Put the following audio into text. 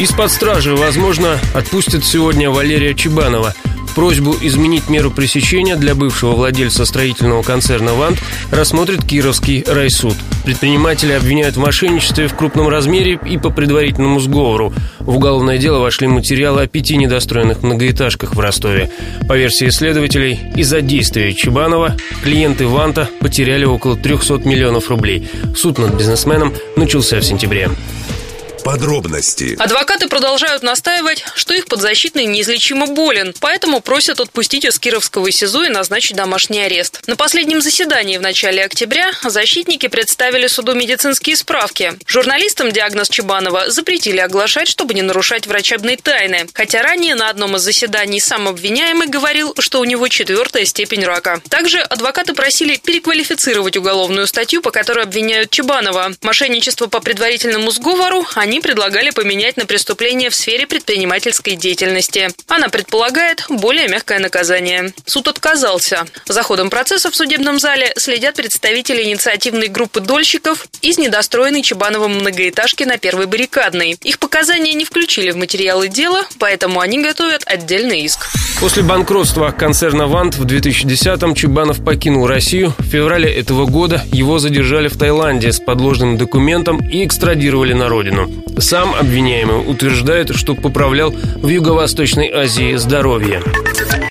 Из-под стражи, возможно, отпустят сегодня Валерия Чебанова. Просьбу изменить меру пресечения для бывшего владельца строительного концерна «Вант» рассмотрит Кировский райсуд. Предприниматели обвиняют в мошенничестве в крупном размере и по предварительному сговору. В уголовное дело вошли материалы о пяти недостроенных многоэтажках в Ростове. По версии следователей, из-за действия Чебанова клиенты «Ванта» потеряли около 300 миллионов рублей. Суд над бизнесменом начался в сентябре. Подробности. Адвокаты продолжают настаивать, что их подзащитный неизлечимо болен, поэтому просят отпустить из Кировского СИЗО и назначить домашний арест. На последнем заседании в начале октября защитники представили суду медицинские справки. Журналистам диагноз Чебанова запретили оглашать, чтобы не нарушать врачебной тайны. Хотя ранее на одном из заседаний сам обвиняемый говорил, что у него четвертая степень рака. Также адвокаты просили переквалифицировать уголовную статью, по которой обвиняют Чебанова. Мошенничество по предварительному сговору они предлагали поменять на преступление в сфере предпринимательской деятельности. Она предполагает более мягкое наказание. Суд отказался. За ходом процесса в судебном зале следят представители инициативной группы дольщиков из недостроенной Чебановым многоэтажки на Первой баррикадной. Их показания не включили в материалы дела, поэтому они готовят отдельный иск. После банкротства концерна «Вант» в 2010-м Чебанов покинул Россию. В феврале этого года его задержали в Таиланде с подложным документом и экстрадировали на родину. Сам обвиняемый утверждает, что поправлял в Юго-Восточной Азии здоровье.